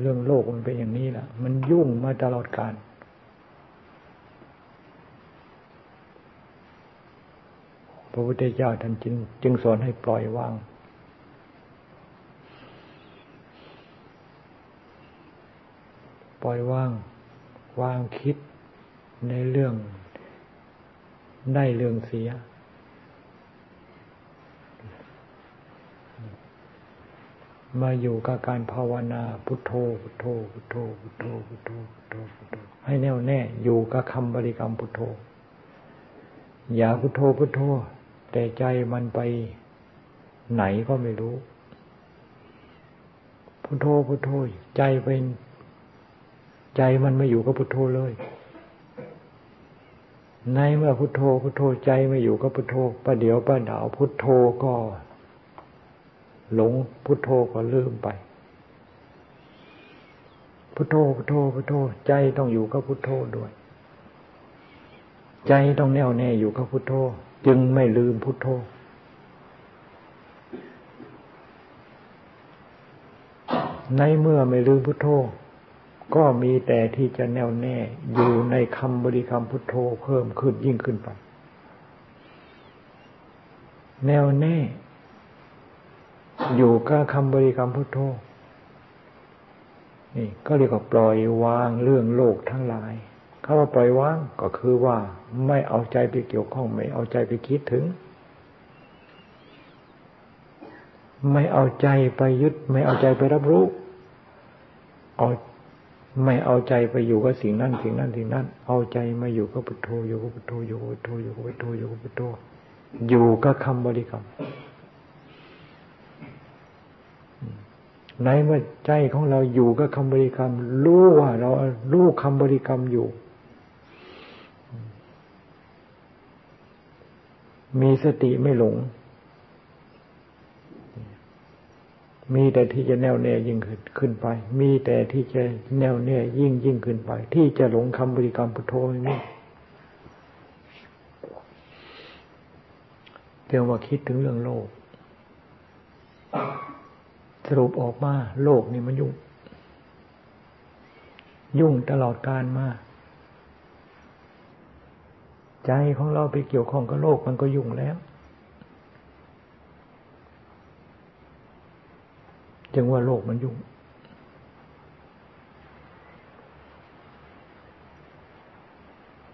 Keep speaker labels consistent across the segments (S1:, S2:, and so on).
S1: เรื่องโลกมันเป็นอย่างนี้แหละมันยุ่งมาตลอดกาลพระพุทธเจ้าท่านจึงจึงสอนให้ปล่อยวาง ปล่อยวาง วางคิดในเรื่องได้เรื่องเสีย มาอยู่กับการภาวนาพุทโธพุทโธพุทโธพุทโธพุทโธพุทโธพุทโธให้แน่วแน่อยู่กับคำบริกรรมพุทโธ อย่าพุทโธพุทโธ แต่ใจมันไปไหนก็ไม่รู้ พุทโธพุทโธใจเป็นใจมันไม่อยู่กับพุทโธเลย ในเมื่อพุทโธพุทโธใจไม่อยู่กับพุทโธประเดี๋ยวประดาวพุทโธก็ หลงพุทโธก็ลืมไป พุทโธพุทโธพุทโธ ใจต้องอยู่กับพุทโธด้วย ใจต้องแน่วแน่อยู่กับพุทโธ จึงไม่ลืมพุทโธในเมื่อไม่ลืมพุทโธ ก็มีแต่ที่จะแน่วแน่อยู่ในคำบริกรรมพุทโธเพิ่มขึ้นยิ่งขึ้นไป แน่วแน่ อยู่กับคำบริกรรมพุทโธนี่ก็เรียกว่าปล่อยวางเรื่องโลกทั้งหลายคำว่าปล่อยวางก็คือว่าไม่เอาใจไปเกี่ยวข้องไม่เอาใจไปคิดถึง ไม่เอาใจไปยึด ไม่เอาใจไปรับรู้ เอาไม่เอาใจไปอยู่กับสิ่งนั้นสิ่งนั้นสิ่งนั้น เอาใจมาอยู่กับพุทโธอยู่กับพุทโธอยู่กับพุทโธอยู่กับพุทโธอยู่กับพุทโธอยู่กับคำบริกรรม ในเมื่อใจของเราอยู่กับคำบริกรรม รู้ว่าเรารู้คำบริกรรมอยู่ มีสติไม่หลง มีแต่ที่จะแน่วแน่ยิ่งขึ้นไป มีแต่ที่จะแน่วแน่ยิ่งยิ่งขึ้นไป ที่จะหลงคำบริกรรมพุทโธนี่เรียกว่าคิดถึงเรื่องโลก สรุปออกมา โลกนี่มันยุ่ง ยุ่งตลอดการมา ใจของเราไปเกี่ยวข้องกับโลกมันก็ยุ่งแล้ว จึงว่าโลกมันยุ่ง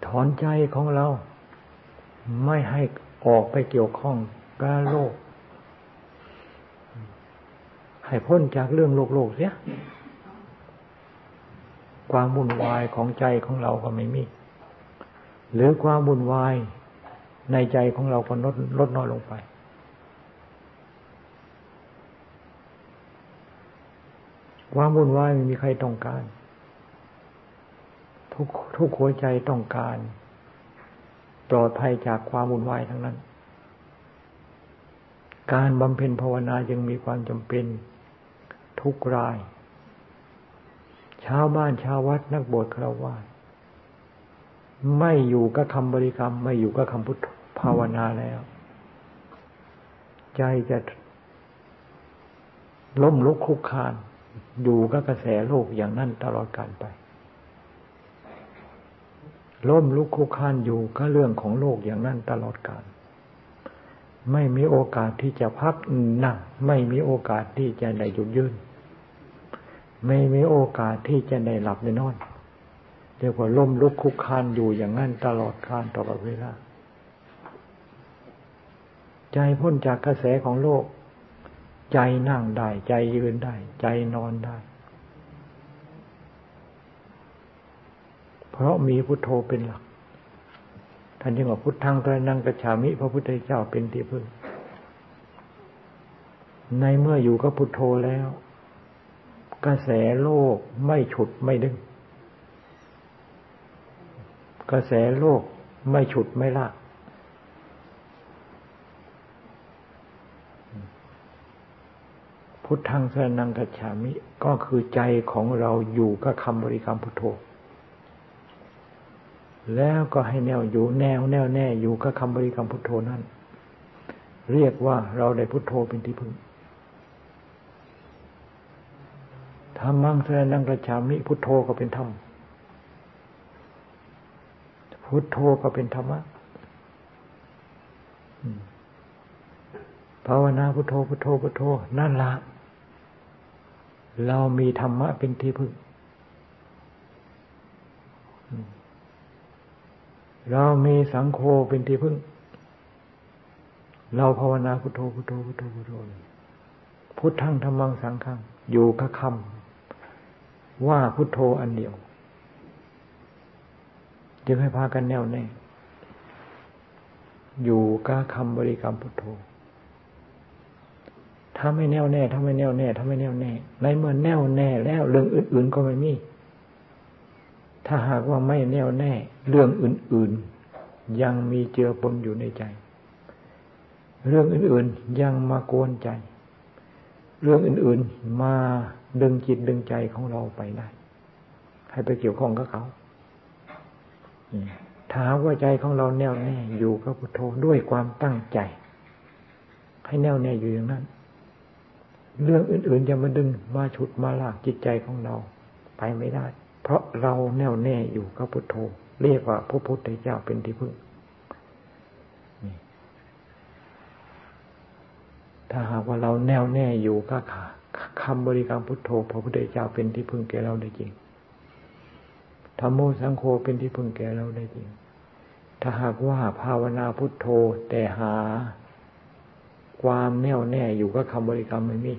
S1: ถอนใจของเรา ไม่ให้ออกไปเกี่ยวข้องกับโลก ให้พ้นจากเรื่องโลกโลกเสีย ความวุ่นวายของใจของเราก็ไม่มี หรือความวุ่นวายในใจของเราก็ลดลดน้อยลงไป ความวุ่นวายไม่มีใครต้องการ ทุกทุกหัวใจต้องการ ปลอดภัยจากความวุ่นวายทั้งนั้นการบำเพ็ญภาวนาจึงมีความจำเป็น ทุกรายชาวบ้านชาววัดนักบวชคราวาสไม่อยู่กับคำบริกรรม ไม่อยู่กับคำพุทธภาวนาแล้ว ใจจะล้มลุกคุกคาน อยู่กับกระแสโลกอย่างนั้นตลอดการไป ล้มลุกคุกคานอยู่ก็เรื่องของโลกอย่างนั้นตลอดกาล ไม่มีโอกาสที่จะพักนั่ง ไม่มีโอกาสที่จะได้หยุดยืน ไม่มีโอกาสที่จะได้หลับได้นอนเรียกว่าล้มลุกคุกคานอยู่อย่างนั้นตลอดกาลตลอดเวลาใจพ้นจากกระแสของโลก ใจนั่งได้ ใจยืนได้ ใจนอนได้ เพราะมีพุทโธเป็นหลัก ท่านจึงว่าพุทธังตระนังกระฉามิ พระพุทธเจ้าเป็นที่พึ่ง ในเมื่ออยู่กับพุทโธแล้ว กระแสโลกไม่ฉุดไม่ดึง กระแสโลกไม่ฉุดไม่ลากพุทธังสนังกัจฉามิก็คือใจของเราอยู่กับคำบริกรรมพุทโธ แล้วก็ให้แนวอยู่แนวแน่วแน่อยู่กับคำบริกรรมพุทโธนั่น เรียกว่าเราได้พุทโธเป็นที่พึ่งธรรมังสรนังกัจฉามิพุทโธก็เป็นธรรมพุทโธก็เป็นธรรมะภาวนาพุทโธพุทโธพุทโธนั่นละเรามีธรรมะเป็นที่พึ่ง เรามีสังโฆเป็นที่พึ่ง เราภาวนาพุทโธพุทโธพุทโธพุทโธพุทธังธรรมังสังฆังอยู่กับคำว่าพุทโธอันเดียว จึงให้พากันแน่วแน่อยู่กับคำบริกรรมพุทโธถ้าไม่แน่วแน่ถ้าไม่แน่วแน่ถ้าไม่แน่วแน่ ในเมื่อแน่วแน่แล้วเรื่องอื่น ๆ ก็ไม่มี ถ้าหากว่าไม่แน่วแน่ เรื่องอื่น ๆ ยังมีเจือปนอยู่ในใจ เรื่องอื่น ๆ ยังมากวนใจ เรื่องอื่น ๆ มาดึงจิตดึงใจของเราไปได้ ให้ไปเกี่ยวข้องกับเขาถ้าว่าใจของเราแน่วแน่อยู่กับพุทโธด้วยความตั้งใจ ให้แน่วแน่อยู่อย่างนั้น เรื่องอื่น ๆ จะมาดึงมาฉุดมาลากจิตใจของเราไปไม่ได้ เพราะเราแน่วแน่อยู่กับพุทโธ เรียกว่าพระพุทธเจ้าเป็นที่พึ่งถ้าหากว่าเราแน่วแน่อยู่ก็ขาคำบริกรรมพุทโธ พระพุทธเจ้าเป็นที่พึ่งแก่เราได้จริงธรรมโมสังโฆเป็นที่พึ่งแก่เราได้จริง ถ้าหากว่าภาวนาพุทโธแต่หาความแน่วแน่อยู่กับคำบริกรรมไม่มี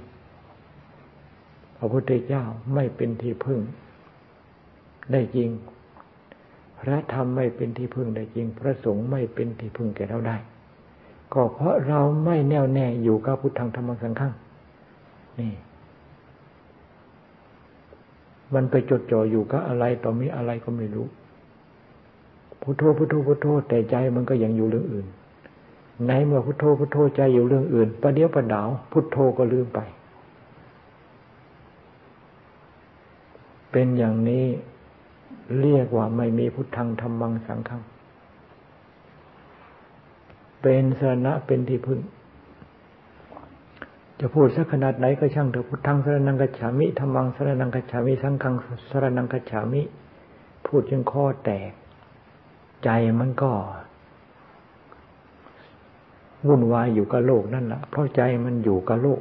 S1: พระพุทธเจ้าไม่เป็นที่พึ่ง ได้จริง พระธรรมไม่เป็นที่พึ่งได้จริง พระสงฆ์ไม่เป็นที่พึ่งแก่เราได้ ก็เพราะเราไม่แน่วแน่อยู่กับพุทธังธรรมังสังฆังนี่มันไปจดจ่ออยู่กับอะไรต่อมีอะไรก็ไม่รู้พุทโธพุทโธพุทโธแต่ใจมันก็ยังอยู่เรื่องอื่น ในเมื่อพุทโธพุทโธใจอยู่เรื่องอื่นประเดี๋ยวประดาว พุทโธก็ลืมไป เป็นอย่างนี้ เรียกว่าไม่มีพุทธังธรรมังสังฆัง เป็นสระเป็นที่พึ่ง จะพูดสักขนาดไหนก็ช่างเถอะพุทธังสรนังกัจฉามิธรรมังสรนังกัจฉามิสังฆังสรนังกัจฉามิ พูดจนข้อแตก ใจมันก็วุ่นวายอยู่กับโลกนั่นแหละเพราะใจมันอยู่กับโลก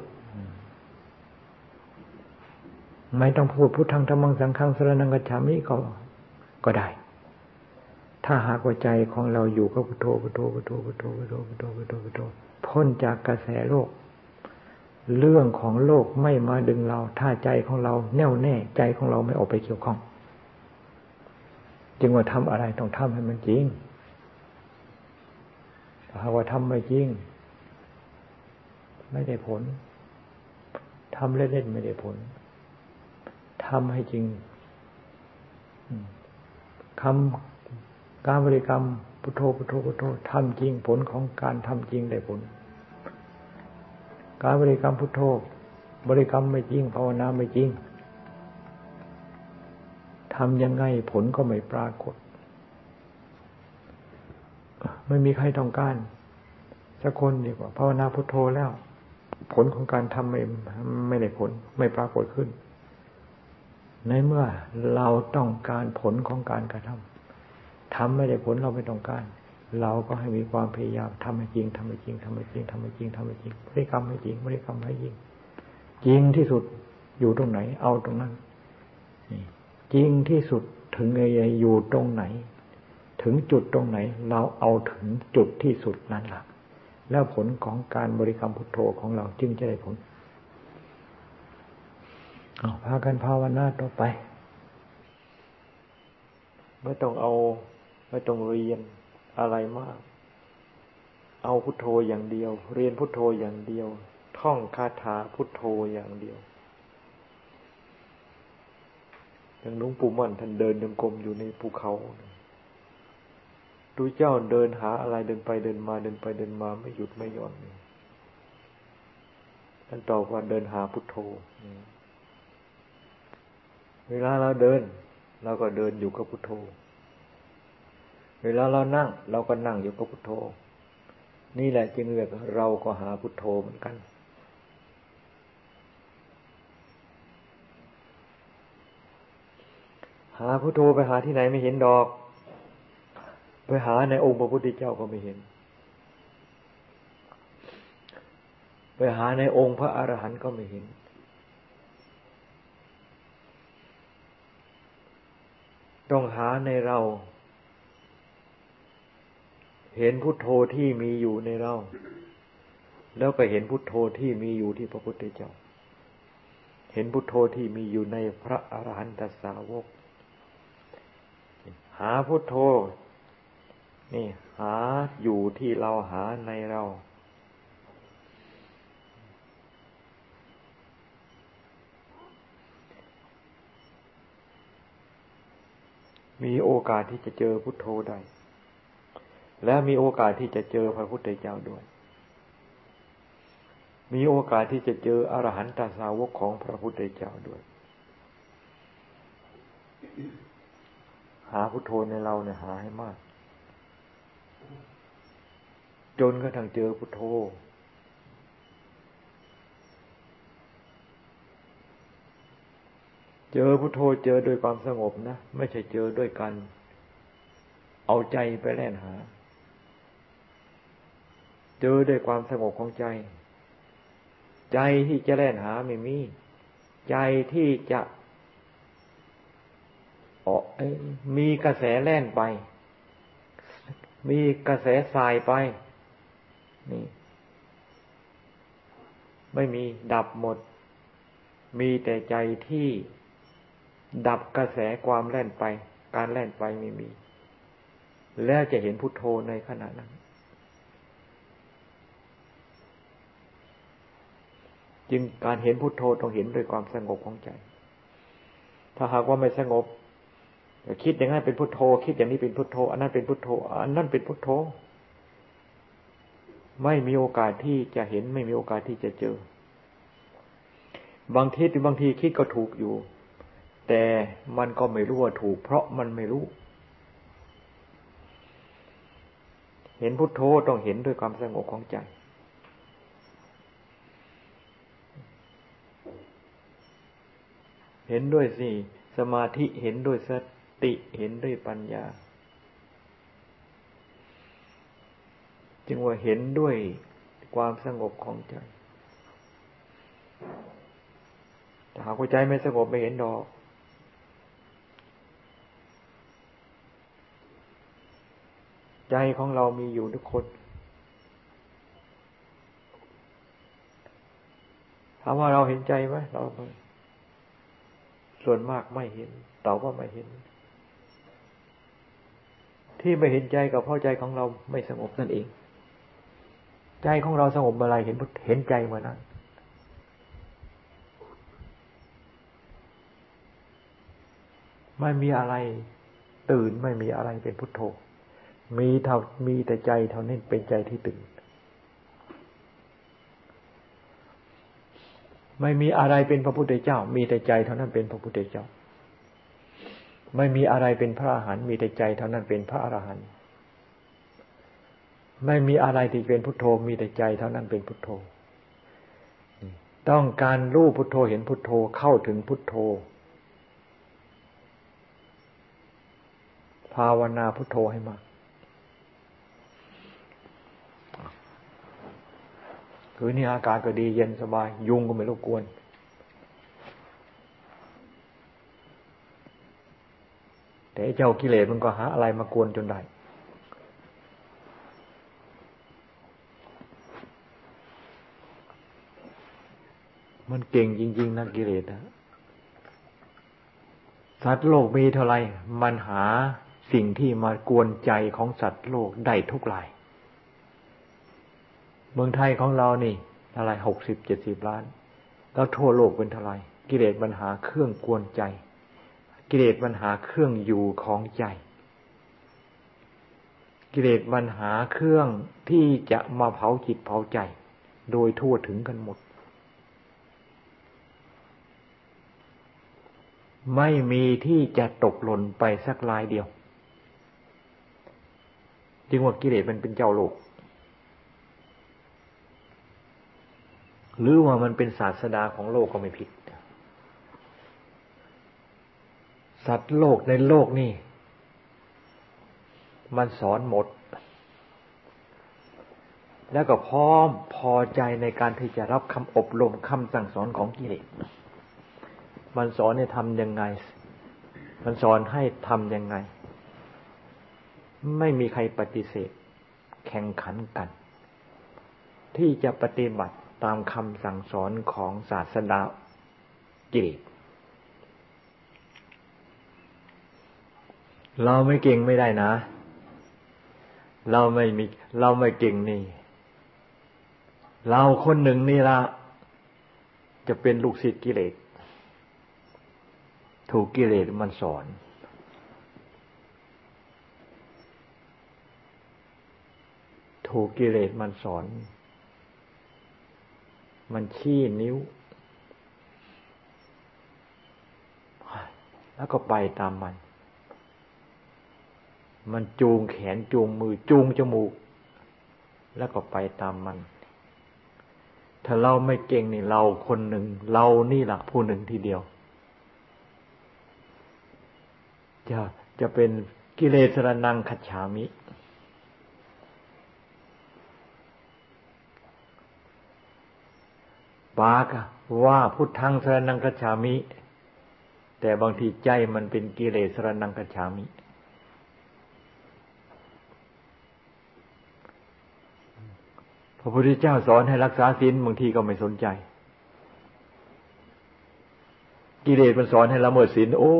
S1: ไม่ต้องพูดพุทธังธรรมังสังฆังสรนังกัจฉามิก็ ก็ได้ ถ้าหากว่าใจของเราอยู่กับพุทโธพุทโธพุทโธพุทโธพุทโธพุทโธพุทโธพุทโธพ้นจากกระแสโลก เรื่องของโลกไม่มาดึงเรา ถ้าใจของเราแน่วแน่ใจของเราไม่ออกไปเกี่ยวข้อง จึงว่าทำอะไรต้องทำให้มันจริงหากว่าทำไม่จริง ไม่ได้ผลทำเล่นๆไม่ได้ผลทำให้จริง คำการบริกรรมพุทโธพุทโธพุทโธทำจริงผลของการทำจริงได้ผล การบริกรรมพุทโธบริกรรมไม่จริงภาวนาไม่จริงทำยังไงผลก็ไม่ปรากฏ ไม่มีใครต้องการสักคนดีกว่าภาวนาพุทโธแล้ว ผลของการทำไม่ไม่ได้ผล ไม่ปรากฏขึ้น ในเมื่อเราต้องการผลของการกระทำทำไม่ได้ผลเราไม่ต้องการ เราก็ให้มีความพยายามทำให้จริงทำให้จริงทำให้จริงทำให้จริงทำให้จริงบริกรรมให้จริงบริกรรมให้จริง จริงที่สุดอยู่ตรงไหน เอาตรงนั้นจริงที่สุดถึงไงอยู่ตรงไหน ถึงจุดตรงไหน เราเอาถึงจุดที่สุดนั่นแหละแล้วผลของการบริกรรมพุทโธของเราจึงจะได้ผล เอาพากันภาวนาต่อไป ไม่ต้องเอา ไม่ต้องเรียนอะไรมาก เอาพุทโธอย่างเดียว เรียนพุทโธอย่างเดียว ท่องคาถาพุทโธอย่างเดียวอย่างลุงปู่มั่นท่านเดินยังกลมอยู่ในภูเขาดูเจ้าเดินหาอะไรเดินไปเดินมาเดินไปเดินมาไม่หยุดไม่หย่อนท่านตอบว่าเดินหาพุทโธ เวลาเราเดิน เราก็เดินอยู่กับพุทโธ เวลาเรานั่ง เราก็นั่งอยู่กับพุทโธ นี่แหละจึงเรียกเราก็หาพุทโธเหมือนกัน หาพุทโธไปหาที่ไหนไม่เห็นดอก ไปหาในองค์พระพุทธเจ้าก็ไม่เห็น ไปหาในองค์พระอรหันต์ก็ไม่เห็น ต้องหาในเรา เห็นพุทโธที่มีอยู่ในเรา แล้วก็เห็นพุทโธที่มีอยู่ที่พระพุทธเจ้า เห็นพุทโธที่มีอยู่ในพระอรหันตสาวก หาพุทโธ นี่หาอยู่ที่เราหาในเรา มีโอกาสที่จะเจอพุทโธได้ และมีโอกาสที่จะเจอพระพุทธเจ้าด้วย มีโอกาสที่จะเจออรหันตสาวกของพระพุทธเจ้าด้วย หาพุทโธในเราเนี่ยหาให้มาก จนกระทั่งเจอพุทโธ เจอพุทโธเจอโดยความสงบนะ ไม่ใช่เจอด้วยกันเอาใจไปแล่นหา เจอด้วยความสงบของใจ ใจที่จะแล่นหาไม่มี ใจที่จะออมีกระแสแล่นไป มีกระแสสายไป นี่ ไม่มีดับหมด มีแต่ใจที่ ดับกระแสความแล่นไป การแล่นไปไม่มี แล้วจะเห็นพุทโธในขณะนั้น จึงการเห็นพุทโธต้องเห็นด้วยความสงบของใจ ถ้าหากว่าไม่สงบคิดอย่างนั้นเป็นพุทโธ คิดอย่างนี้เป็นพุทโธ อันนั้นเป็นพุทโธ อันนั้นเป็นพุทโธ ไม่มีโอกาสที่จะเห็นไม่มีโอกาสที่จะเจอ บางทีบางทีคิดก็ถูกอยู่ แต่มันก็ไม่รู้ว่าถูก เพราะมันไม่รู้ เห็นพุทโธต้องเห็นด้วยความสงบของใจ เห็นด้วยสิสมาธิเห็นด้วยสติเห็นด้วยปัญญา จึงว่าเห็นด้วยความสงบของใจแต่หากใจไม่สงบไม่เห็นดอก ใจของเรามีอยู่ทุกคนถามว่าเราเห็นใจไหมเราส่วนมากไม่เห็นตอบว่าไม่เห็น ที่ไม่เห็นใจกับพ่อใจของเราไม่สงบนั่นเอง ใจของเราสงบเมื่อไรเห็นเห็นใจเมื่อนั้นไม่มีอะไร ตื่นไม่มีอะไรเป็นพุทโธ มีเท่ามีแต่ใจเท่านั้นเป็นใจที่ตื่น ไม่มีอะไรเป็นพระพุทธเจ้า มีแต่ใจเท่านั้นเป็นพระพุทธเจ้า ไม่มีอะไรเป็นพระอรหันต์มีแต่ใจเท่านั้นเป็นพระอรหันต์ไม่มีอะไรที่เป็นพุทโธ มีแต่ใจเท่านั้นเป็นพุทโธ ต้องการรู้พุทโธเห็นพุทโธเข้าถึงพุทโธ ภาวนาพุทโธให้มาก คือนี่อากาศก็ดีเย็นสบาย ยุงก็ไม่รบกวน แต่เจ้ากิเลสมันก็หาอะไรมากวนจนได้มันเก่งจริง ๆนะกิเลสนะสัตว์โลกมีเท่าไร มันหาสิ่งที่มากวนใจของสัตว์โลกได้ทุกราย เมืองไทยของเรานี่เท่าไรหกสิบเจ็ดสิบล้าน แล้วทั่วโลกเป็นเท่าไรกิเลสมันหาเครื่องกวนใจ กิเลสมันหาเครื่องอยู่ของใจ กิเลสมันหาเครื่องที่จะมาเผาจิตเผาใจ โดยทั่วถึงกันหมด ไม่มีที่จะตกหล่นไปสักลายเดียว จึงว่ากิเลสมันเป็นเจ้าโลก หรือว่ามันเป็นศาสดาของโลกก็ไม่ผิด สัตว์โลกในโลกนี่ มันสอนหมด แล้วก็พร้อมพอใจในการที่จะรับคำอบรมคำสั่งสอนของกิเลส มันสอนให้ทำยังไง มันสอนให้ทำยังไง ไม่มีใครปฏิเสธ แข่งขันกัน ที่จะปฏิบัติ ตามคำสั่งสอนของศาสดากิเลสเราไม่เก่งไม่ได้นะ เราไม่มี เราไม่เก่งนี่ เราคนหนึ่งนี่ละจะเป็นลูกศิษย์กิเลส ถูกกิเลสมันสอน ถูกกิเลสมันสอน มันชี้นิ้ว แล้วก็ไปตามมัน มันจูงแขนจูงมือจูงจมูก แล้วก็ไปตามมัน ถ้าเราไม่เก่งนี่เราคนหนึ่ง เรานี่แหละผู้หนึ่งทีเดียว จะจะเป็นกิเลสรนังขัดฉามิ ปากว่าพุทธังสรนังกัจฉามิ แต่บางทีใจมันเป็นกิเลสรนังกัจฉามิ พระพุทธเจ้าสอนให้รักษาศีลบางทีก็ไม่สนใจ กิเลสมันสอนให้ละเมิดศีลโอ้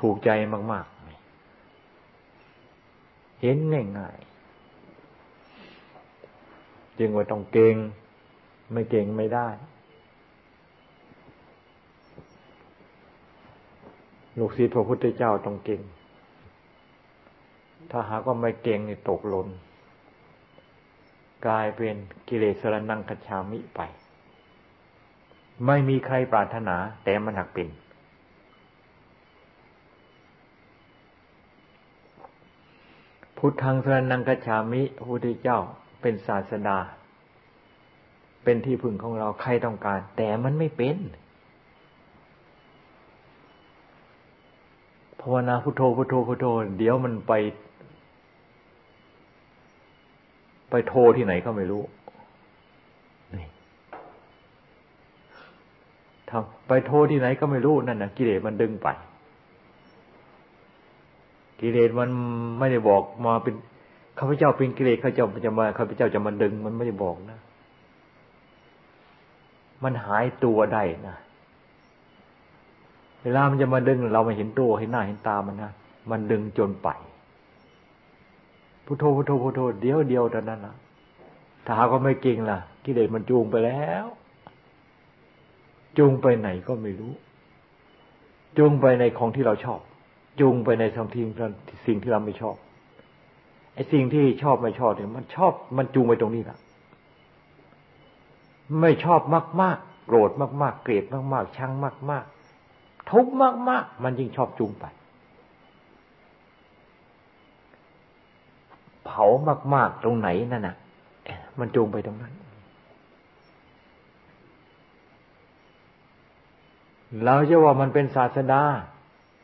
S1: ถูกใจมาก ๆ เห็นง่ายๆ จึงว่าต้องเก่งไม่เก่งไม่ได้ ลูกศิษย์พระพุทธเจ้าต้องเก่ง ถ้าหากว่าไม่เก่งนี่ตกหล่นกลายเป็นกิเลสรนังคัจฉามิไป ไม่มีใครปรารถนา แต่มันหักเป็นพุทธังสรนังคัจฉามิพระพุทธเจ้า เป็นศาสดา เป็นที่พึ่งของเราใครต้องการ แต่มันไม่เป็นภาวนาพุทโธพุทโธพุทโธ เดี๋ยวมันไป ไปโทรที่ไหนก็ไม่รู้นี่ทำไปโทรที่ไหนก็ไม่รู้นั่นนะกิเลสมันดึงไป กิเลสมันไม่ได้บอกมาเป็น ข้าพเจ้าเป็นกิเลสข้าพเจ้าจะมาข้าพเจ้าจะมาดึง มันไม่ได้บอกนะ มันหายตัวได้นะเวลามันจะมาดึง เราไม่เห็นตัวเห็นหน้าเห็นตามันนะมันดึงจนไปพุทโธพุทโธพุทโธเดียวเดียวเท่านั้นนะถ้าหากว่าไม่เก่งล่ะกิเลสมันจูงไปแล้ว จูงไปไหนก็ไม่รู้ จูงไปในของที่เราชอบ จูงไปในทางที่สิ่งที่เราไม่ชอบ ไอ้สิ่งที่ชอบไม่ชอบเนี่ยมันชอบมันจูงไปตรงนี้แหละไม่ชอบมาก ๆ โกรธมาก ๆ เกลียดมาก ๆ ชังมาก ๆ ทุกข์มาก ๆ มันยิ่งชอบจูงไป เผามาก ๆ ตรงไหนนั่นน่ะมันจูงไปตรงนั้น เราจะว่ามันเป็นศาสดา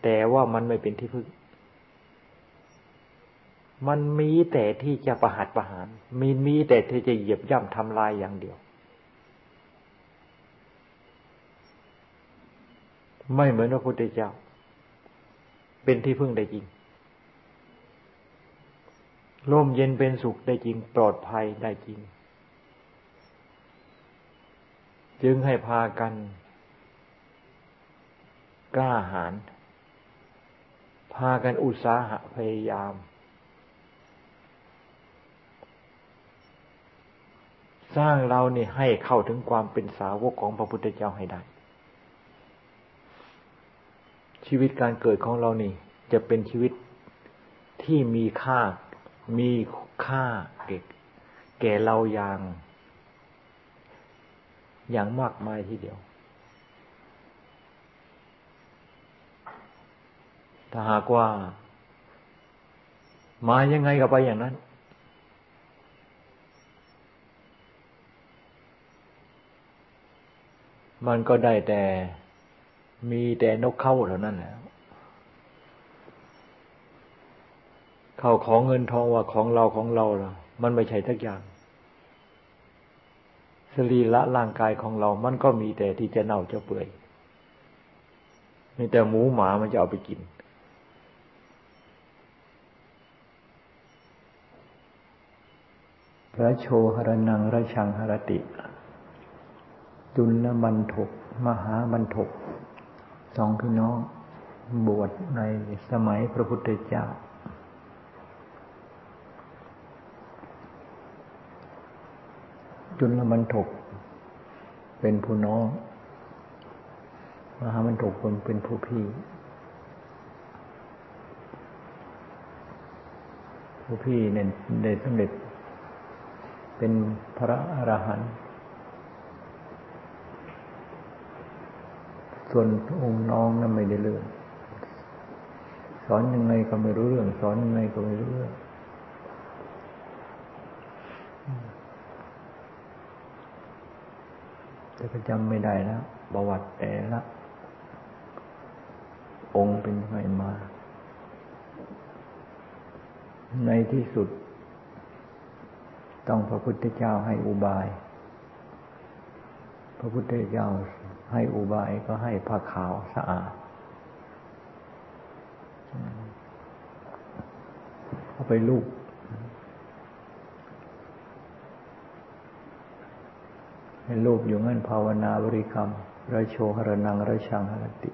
S1: แต่ว่ามันไม่เป็นที่พึ่ง มันมีแต่ที่จะประหัตประหารมีมีแต่ที่จะเหยียบย่ำทำลายอย่างเดียว ไม่เหมือนพระพุทธเจ้า เป็นที่พึ่งได้จริงร่มเย็นเป็นสุขได้จริง ปลอดภัยได้จริง จึงให้พากันกล้าหาญพากันอุตสาหะพยายาม สร้างเราเนี่ยให้เข้าถึงความเป็นสาวกของพระพุทธเจ้าให้ได้ ชีวิตการเกิดของเรานี่ จะเป็นชีวิตที่มีค่ามีค่าเก่แก่เราอย่าง อย่างมากมายทีเดียว ถ้าหากว่า มายังไงก็ไปอย่างนั้น มันก็ได้แต่มีแต่นกเข้าเท่านั้นแหละเข้าของเงินทองว่าของเราของเราล่ะ มันไม่ใช่ทักอย่างสรีละร่างกายของเรา มันก็มีแต่ที่จะเน่าจะเปื่อยมีแต่หมูหมามันจะเอาไปกิน พระโชหรนังระชังหรติ จุลบันทกมหาบันทกสองพี่น้องบวชในสมัยพระพุทธเจ้า จุลบันทกเป็นผู้น้อง มหาบันทกคนเป็นผู้พี่ผู้พี่เนี่ยได้สำเร็จเป็นพระอรหันต์ ส่วนองค์น้องนั้นไม่ได้เรื่องสอนยังไงก็ไม่รู้เรื่อง สอนยังไงก็ไม่รู้เรื่องแต่ก็จำไม่ได้แล้วประวัติแต่ละ องค์เป็นไงมา ในที่สุด ต้องพระพุทธเจ้าให้อุบาย พระพุทธเจ้า ให้อุบายก็ให้ผ้าขาวสะอาดเอาไปลูกให้ลูกอยู่งั้นภาวนาบริกรรมระโชหรนังระชังหรติ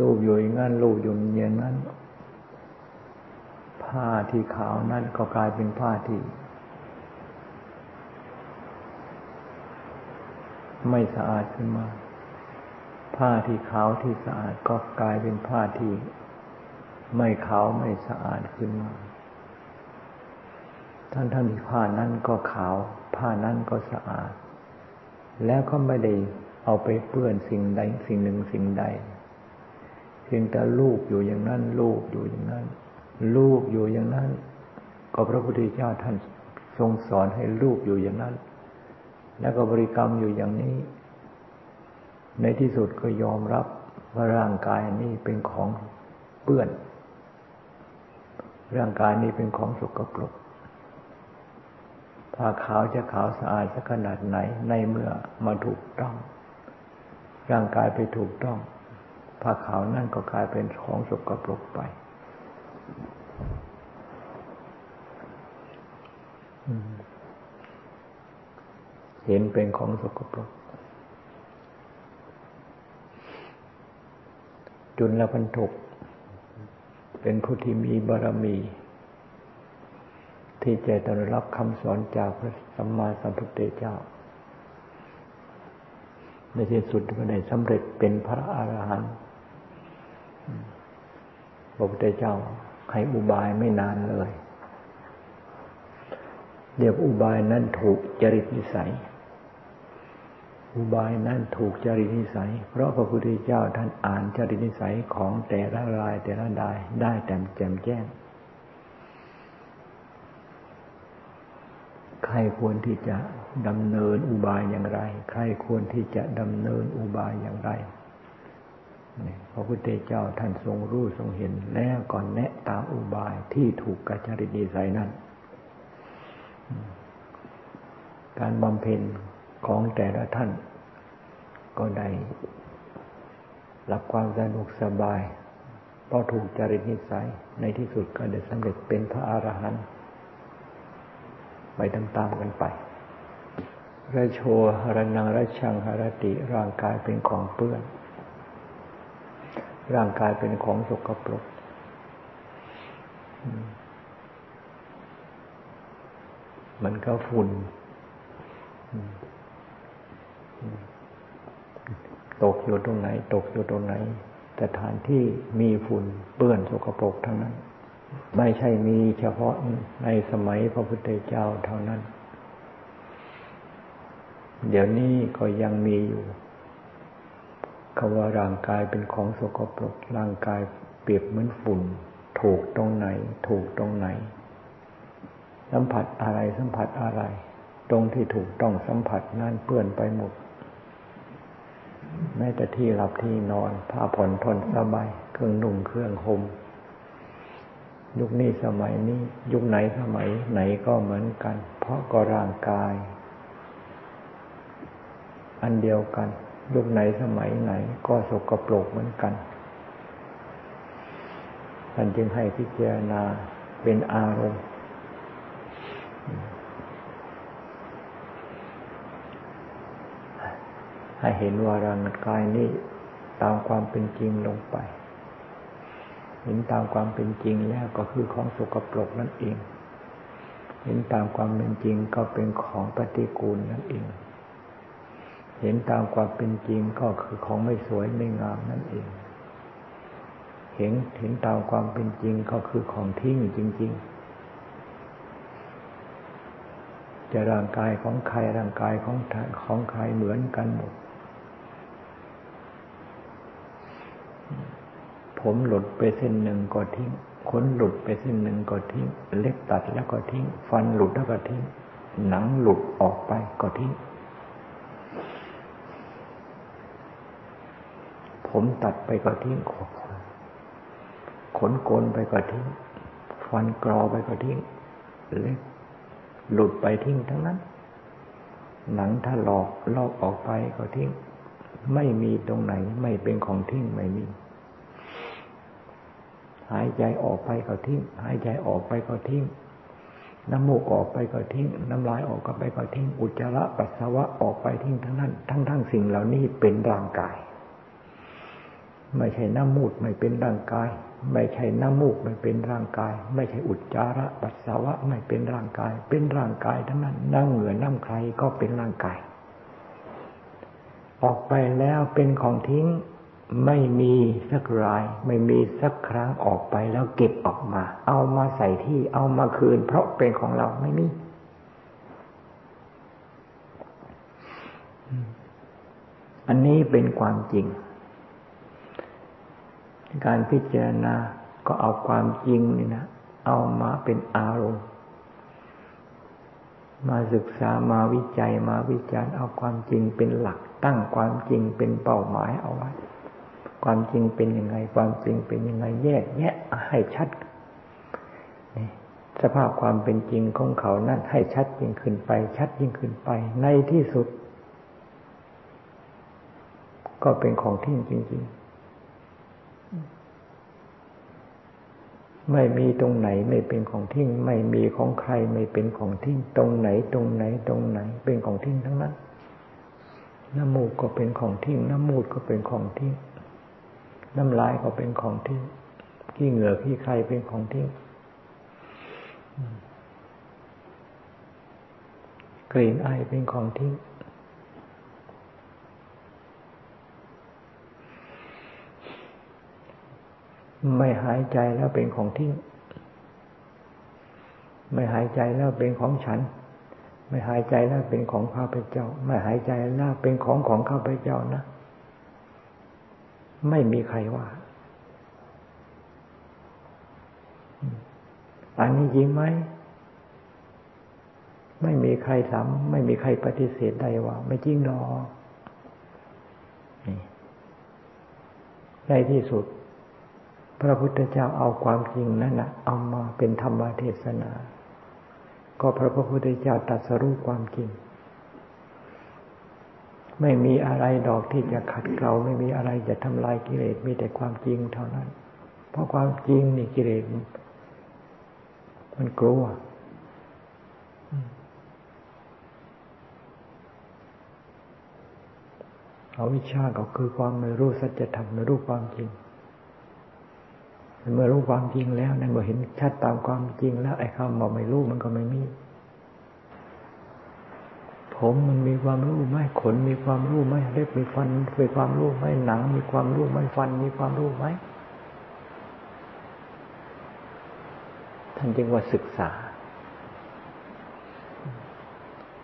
S1: รูปอยู่อย่างนั้นรูปอยู่อย่างนั้น ผ้าที่ขาวนั่นก็กลายเป็นผ้าที่ ไม่สะอาดขึ้นมา ผ้าที่ขาวที่สะอาดก็กลายเป็นผ้าที่ ไม่ขาวไม่สะอาดขึ้นมาท่านท่านผ้านั้นก็ขาว ผ้านั้นก็สะอาด แล้วก็ไม่ได้เอาไปเปื้อนสิ่งใดสิ่งหนึ่งสิ่งใดเพียงแต่ลูกอยู่อย่างนั้นลูกอยู่อย่างนั้น ลูกอยู่อย่างนั้น ก็พระพุทธเจ้าท่านทรงสอนให้ลูกอยู่อย่างนั้น แล้วก็บริกรรมอยู่อย่างนี้ ในที่สุดก็ยอมรับว่าร่างกายนี้เป็นของเปื้อน ร่างกายนี้เป็นของสกปรกผ้าขาวจะขาวสะอาดสักขนาดไหนในเมื่อมาถูกต้อง ร่างกายไปถูกต้องผ้าขาวนั่นก็กลายเป็นของสกปรกไป เห็นเป็นของสกปรก จุลพันธุกเป็นผู้ที่มีบารมี ที่จะต้รับคำสอนจากพระสัมมาสัมพุทธเจ้า ในที่สุดก็ได้สำเร็จเป็นพระอรหันต์พระพุทธเจ้า ให้อุบายไม่นานเลย เดี๋ยวอุบายนั้นถูกจริตนิสัย อุบายนั้นถูกจริตนิสัย เพราะพระพุทธเจ้าท่านอ่านจริตนิสัยของแต่ละรายแต่ละดายได้แจ่มแจ่มแจ้ง ใครควรที่จะดำเนินอุบายอย่างไร ใครควรที่จะดำเนินอุบายอย่างไร พระพุทธเจ้าท่านทรงรู้ทรงเห็นแล้วก่อนแนะตามอุบายที่ถูกกัจจริตนิสัยนั้น การบำเพ็ญของแต่ละท่าน ก็ได้รับความสนุกสบายเพราะถูกจริตนิสัยในที่สุดก็ได้สำเร็จเป็นพระอรหันต์ไปตามๆกันไประโชหรนังระชังหรติร่างกายเป็นของเปื้อน ร่างกายเป็นของสกปรกมันก็ฝุ่นตกอยู่ตรงไหน ตกอยู่ตรงไหนแต่ฐานที่มีฝุ่นเปื้อนสกปรกทั้งนั้น ไม่ใช่มีเฉพาะในสมัยพระพุทธเจ้าเท่านั้น เดี๋ยวนี้ก็ยังมีอยู่ คำว่าร่างกายเป็นของสกปรกร่างกายเปรียบเหมือนฝุ่น ถูกตรงไหน ถูกตรงไหน สัมผัสอะไรสัมผัสอะไร ตรงที่ถูกต้องสัมผัสนั่นเปื้อนไปหมดแม้แต่ที่หลับที่นอนผ้าผ่อนทนสบายเครื่องนุ่งเครื่องห่มยุคนี้สมัยนี้ ยุคไหนสมัยไหนก็เหมือนกัน เพราะก็ร่างกาย อันเดียวกัน ยุคไหนสมัยไหน ก็สกปรกเหมือนกัน ท่านจึงให้พิจารณาเป็นอารมณ์ ให้เห็นว่าร่างกายนี้ตามความเป็นจริงลงไป เห็นตามความเป็นจริงแล้วก็คือของสกปรกนั่นเอง เห็นตามความเป็นจริงก็เป็นของปฏิกูลนั่นเอง เห็นตามความเป็นจริงก็คือของไม่สวยไม่งามนั่นเอง เห็นเห็นตามความเป็นจริงก็คือของทิ้งจริง ๆ จะร่างกายของใครร่างกายของของใครเหมือนกันหมด ผมหลุดไปเส้นหนึ่งก็ทิ้งขนหลุดไปเส้นหนึ่งก็ทิ้ง เล็บตัดแล้วก็ทิ้ง ฟันหลุดแล้วก็ทิ้ง หนังหลุดออกไปก็ทิ้ง ผมตัดไปก็ทิ้งขนโกนไปก็ทิ้ง ฟันกรอไปก็ทิ้ง เล็บหลุดไปทิ้งทั้งนั้น หนังถ้าหลอกลอกออกไปก็ทิ้ง ไม่มีตรงไหนไม่เป็นของทิ้งไม่มี หายใจออกไปก็ทิ้ง หายใจออกไปก็ทิ้ง น้ำมูกออกไปก็ทิ้ง น้ำลายออกก็ไปก็ทิ้ง อุจจาระปัสสาวะออกไปทิ้งทั้งนั้น ทั้งทั้งสิ่งเหล่านี้เป็นร่างกาย ไม่ใช่น้ำมูดไม่เป็นร่างกาย ไม่ใช่น้ำมูกไม่เป็นร่างกาย ไม่ใช่อุจจาระปัสสาวะไม่เป็นร่างกาย เป็นร่างกายทั้งนั้นน้ำเหงื่อน้ำใครก็เป็นร่างกาย ออกไปแล้วเป็นของทิ้งไม่มีสักราย ไม่มีสักครั้งออกไปแล้วเก็บออกมา เอามาใส่ที่เอามาคืน เพราะเป็นของเราไม่มีอันนี้เป็นความจริง การพิจารณาก็เอาความจริงนี่นะ เอามาเป็นอารมณ์ มาศึกษามาวิจัยมาวิจารณ์เอาความจริงเป็นหลัก ตั้งความจริงเป็นเป้าหมายเอาไว้ ความจริงเป็นยังไง ความจริงเป็นยังไงแยกแยะให้ชัดสภาพความเป็นจริงของเขานั่นให้ชัดยิ่งขึ้นไป ชัดยิ่งขึ้นไป ในที่สุด ก็เป็นของทิ้งจริงๆ ไม่มีตรงไหนไม่เป็นของทิ้ง ไม่มีของใครไม่เป็นของทิ้ง ตรงไหนตรงไหนตรงไหน เป็นของทิ้งทั้งนั้นน้ำมูกก็เป็นของทิ้ง น้ำมูดก็เป็นของทิ้ง น้ำลายก็เป็นของทิ้งขี้เหงื่อขี้ใครเป็นของทิ้งกลิ่นไอเป็นของทิ้ง ไม่หายใจแล้วเป็นของทิ้ง ไม่หายใจแล้วเป็นของฉัน ไม่หายใจแล้วเป็นของข้าพเจ้า ไม่หายใจแล้วเป็นของของข้าพเจ้านะ ไม่มีใครว่า อันนี้จริงไหม ไม่มีใครทำไม่มีใครปฏิเสธได้ว่า ไม่จริงหรอกในที่สุด พระพุทธเจ้าเอาความจริงนั่นนะเอามาเป็นธรรมเทศนา ก็พระพุทธเจ้าตรัสรู้ความจริง ไม่มีอะไรดอกที่จะขัดเกลาไม่มีอะไรจะทำลายกิเลสมีแต่ความจริงเท่านั้น เพราะความจริงนี่กิเลสมันกลัวเอาวิชาก็คือความไม่รู้สัจธรรมไม่รู้ความจริง เมื่อรู้ความจริงแล้วนเมื่อเห็นชัดตามความจริงแล้ว ไอ้คำบอกไม่รู้มันก็ไม่มีผมมันมีความรู้ไหมขนมีความรู้ไหมเล็บมีฟันมีความรู้ไหมหนัง มีความรู้ไหมฟันมีความรู้ไหมท่านจึงว่าศึกษา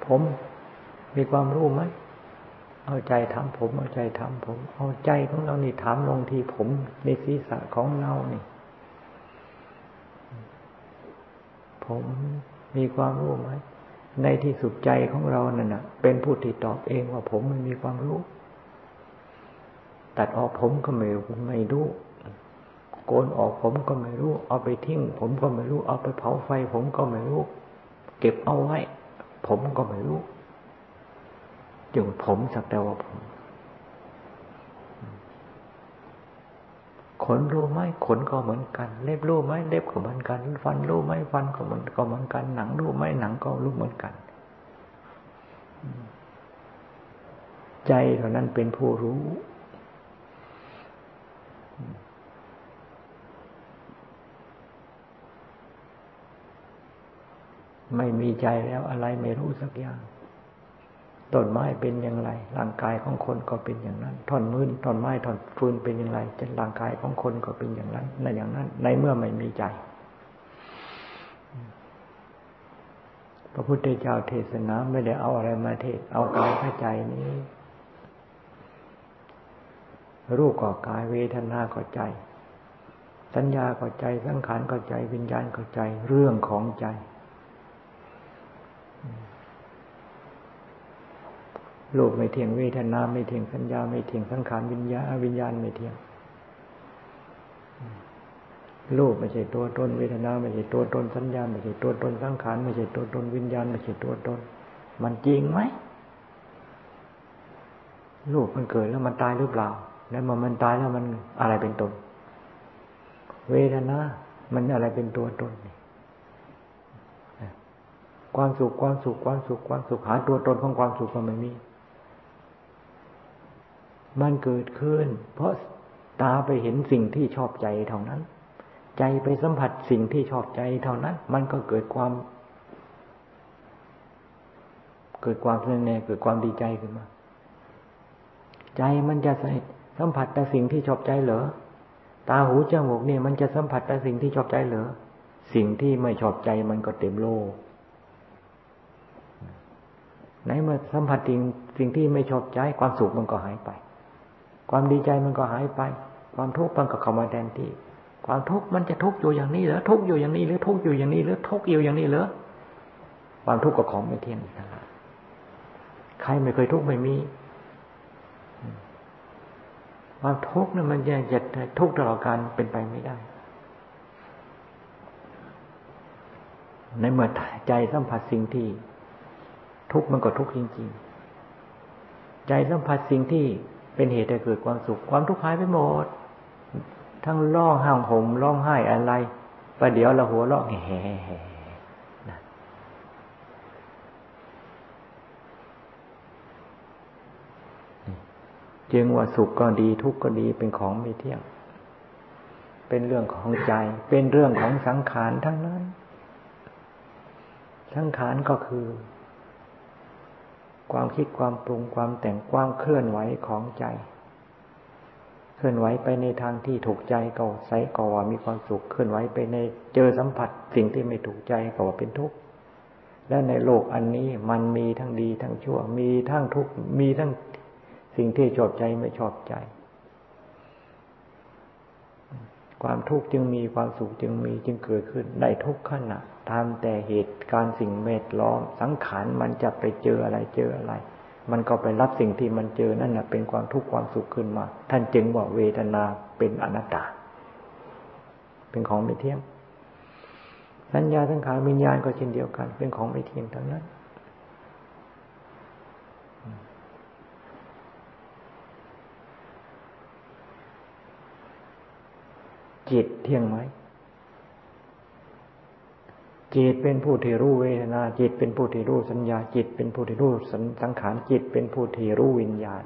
S1: ผมมีความรู้ไหมเอาใจถามผม เอาใจถามผม เอาใจของเรานี่ถามลงที่ผมในศีรษะของเรานี่ ผมมีความรู้ไหม ในที่สุดใจของเรานั่นนะเป็นผู้ที่ตอบเองว่าผมไม่มีความรู้ ตัดออกผมก็ไม่ไม่รู้โกนออกผมก็ไม่รู้ เอาไปทิ้ง ผมก็ไม่รู้ เอาไปเผาไฟ ผมก็ไม่รู้ เก็บเอาไว้ ผมก็ไม่รู้จึงผมสักแต่ว่าผม ขนรู้ไหมขนก็เหมือนกัน เล็บรู้ไหมเล็บก็เหมือนกัน ฟันรู้ไหมฟันก็เหมือนก็เหมือนกัน หนังรู้ไหมหนังก็รู้เหมือนกัน ใจเท่านั้นเป็นผู้รู้ ไม่มีใจแล้วอะไรไม่รู้สักอย่าง ต้นไม้เป็นอย่างไร ร่างกายของคนก็เป็นอย่างนั้นท่อนมือท่อนไม้ท่อนฟืนเป็นอย่างไรจนร่างกายของคนก็เป็นอย่างนั้นในอย่างนั้น ในเมื่อไม่มีใจ พระพุทธเจ้าเทศนาไม่ได้เอาอะไรมาเทศ เอากายกับใจนี้ รูปก็กายเวทนาก็ใจ สัญญาก็ใจสังขารก็ใจวิญญาณก็ใจ เรื่องของใจ โลกไม่เที่ยงเวทนาไม่เที่ยงสัญญาไม่เที่ยงสังขารวิญญาวิญญาณไม่เที่ยงโลกไม่ใช่ตัวตนเวทนาไม่ใช่ตัวตนสัญญาไม่ใช่ตัวตนสังขารไม่ใช่ตัวตนวิญญาณไม่ใช่ตัวตน มันจริงไหมโลกมันเกิดแล้วมันตายหรือเปล่า แล้วมันมันตายแล้วมันอะไรเป็นตน เวทนา มันอะไรเป็นตัวตนความสุขความสุขความสุขความสุขหาตัวตนของความสุขก็ไม่มี มันเกิดขึ้น เพราะตาไปเห็นสิ่งที่ชอบใจเท่านั้น ใจไปสัมผัสสิ่งที่ชอบใจเท่านั้น มันก็เกิดความ เกิดความเสื่อมเกิดความดีใจขึ้นมา ใจมันจะสัมผัสแต่สิ่งที่ชอบใจเหรอตาหูจมูกเนี่ยมันจะสัมผัสแต่สิ่งที่ชอบใจเหรอสิ่งที่ไม่ชอบใจมันก็เต็มโลกไหนมาสัมผัสสิ่งสิ่งที่ไม่ชอบใจความสุขมันก็หายไป ความดีใจมันก็หายไป ความทุกข์มันก็เข้ามาแทนที่ ความทุกข์มันจะทุกข์อยู่อย่างนี้เหรอทุกข์อยู่อย่างนี้หรือทุกข์อยู่อย่างนี้หรือทุกข์อยู่อย่างนี้เหรอความทุกข์ก็ของไม่เที่ยงนะใครไม่เคยทุกข์ไม่มีความทุกข์เนี่ยมันจะจะทุกข์ตลอดการเป็นไปไม่ได้ ในเมื่อใจสัมผัสสิ่งที่ ทุกข์มันก็ทุกข์จริง ๆ ใจสัมผัสสิ่งที่ เป็นเหตุให้เกิดความสุข ความทุกข์หายไปหมด ทั้งร้องห้างห่มร้องไห้อะไรประเดี๋ยวเราหัวเราะแห่จึงว่าสุขก็ดีทุกข์ก็ดีเป็นของไม่เที่ยง เป็นเรื่องของใจ เป็นเรื่องของสังขารทั้งนั้น สังขารก็คือ ความคิดความปรุงความแต่งความเคลื่อนไหวของใจ เคลื่อนไหวไปในทางที่ถูกใจก็ใส่ก็ว่ามีความสุขเคลื่อนไหวไปในเจอสัมผัส สิ่งที่ไม่ถูกใจก็ว่าเป็นทุกข์และในโลกอันนี้มันมีทั้งดีทั้งชั่ว มีทั้งทุกข์มีทั้งสิ่งที่ชอบใจไม่ชอบใจ ความทุกข์จึงมีความสุขจึงมีจึงเกิดขึ้นได้ทุกขณะตามแต่เหตุการสิ่งเมตล้อม สังขารมันจะไปเจออะไรเจออะไร มันก็ไปรับสิ่งที่มันเจอนั่นแหะเป็นความทุกข์ความสุขขึ้นมา ท่านจึงบอกเวทนาเป็นอนัตตา เป็นของไม่เที่ยงสัญญาสังขารวิญญาณก็เช่นเดียวกัน เป็นของไม่เที่ยงทั้งนั้น จิตเที่ยงไหม จิตเป็นผู้ที่รู้เวทนา จิตเป็นผู้ที่รู้สัญญา จิตเป็นผู้ที่รู้สังขารจิตเป็นผู้ที่รู้วิญญาณ